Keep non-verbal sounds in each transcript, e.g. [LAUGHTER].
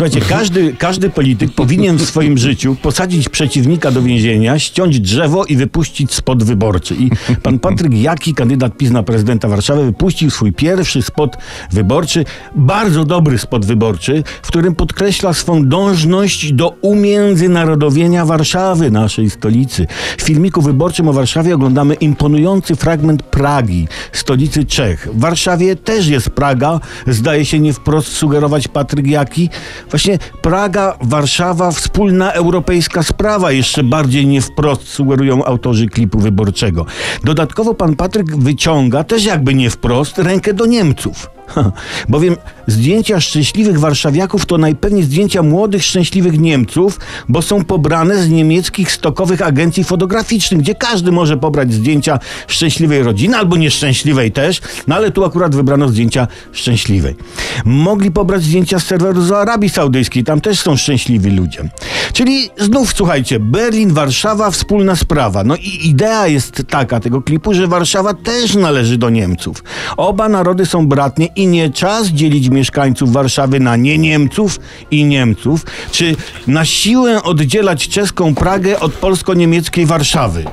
Słuchajcie, każdy, każdy polityk powinien w swoim życiu posadzić przeciwnika do więzienia, ściąć drzewo i wypuścić spot wyborczy. I pan Patryk Jaki, kandydat PiS na prezydenta Warszawy, wypuścił swój pierwszy spot wyborczy, bardzo dobry spot wyborczy, w którym podkreśla swą dążność do umiędzynarodowienia Warszawy, naszej stolicy. W filmiku wyborczym o Warszawie oglądamy imponujący fragment Pragi, stolicy Czech. W Warszawie też jest Praga, zdaje się nie wprost sugerować Patryk Jaki. Właśnie Praga, Warszawa, wspólna europejska sprawa, jeszcze bardziej nie wprost sugerują autorzy klipu wyborczego. Dodatkowo pan Patryk wyciąga, też jakby nie wprost, rękę do Niemców. [LAUGHS] Bowiem zdjęcia szczęśliwych warszawiaków to najpewniej zdjęcia młodych, szczęśliwych Niemców, bo są pobrane z niemieckich stokowych agencji fotograficznych, gdzie każdy może pobrać zdjęcia szczęśliwej rodziny albo nieszczęśliwej też, no ale tu akurat wybrano zdjęcia szczęśliwej. Mogli pobrać zdjęcia z serweru z Arabii Saudyjskiej, tam też są szczęśliwi ludzie. Czyli znów słuchajcie, Berlin, Warszawa, wspólna sprawa. No i idea jest taka tego klipu, że Warszawa też należy do Niemców. Oba narody są bratnie i nie czas dzielić mieszkańców Warszawy na nie Niemców i Niemców, czy na siłę oddzielać czeską Pragę od polsko-niemieckiej Warszawy.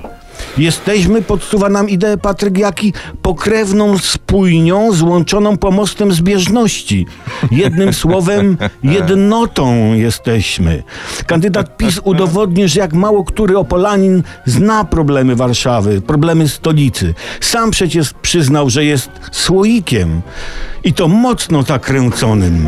Jesteśmy, podsuwa nam ideę Patryk Jaki, pokrewną spójnią złączoną pomostem zbieżności. Jednym słowem, jednotą jesteśmy. Kandydat PiS udowodni, że jak mało który Opolanin zna problemy Warszawy, problemy stolicy. Sam przecież przyznał, że jest słoikiem i to mocno zakręconym.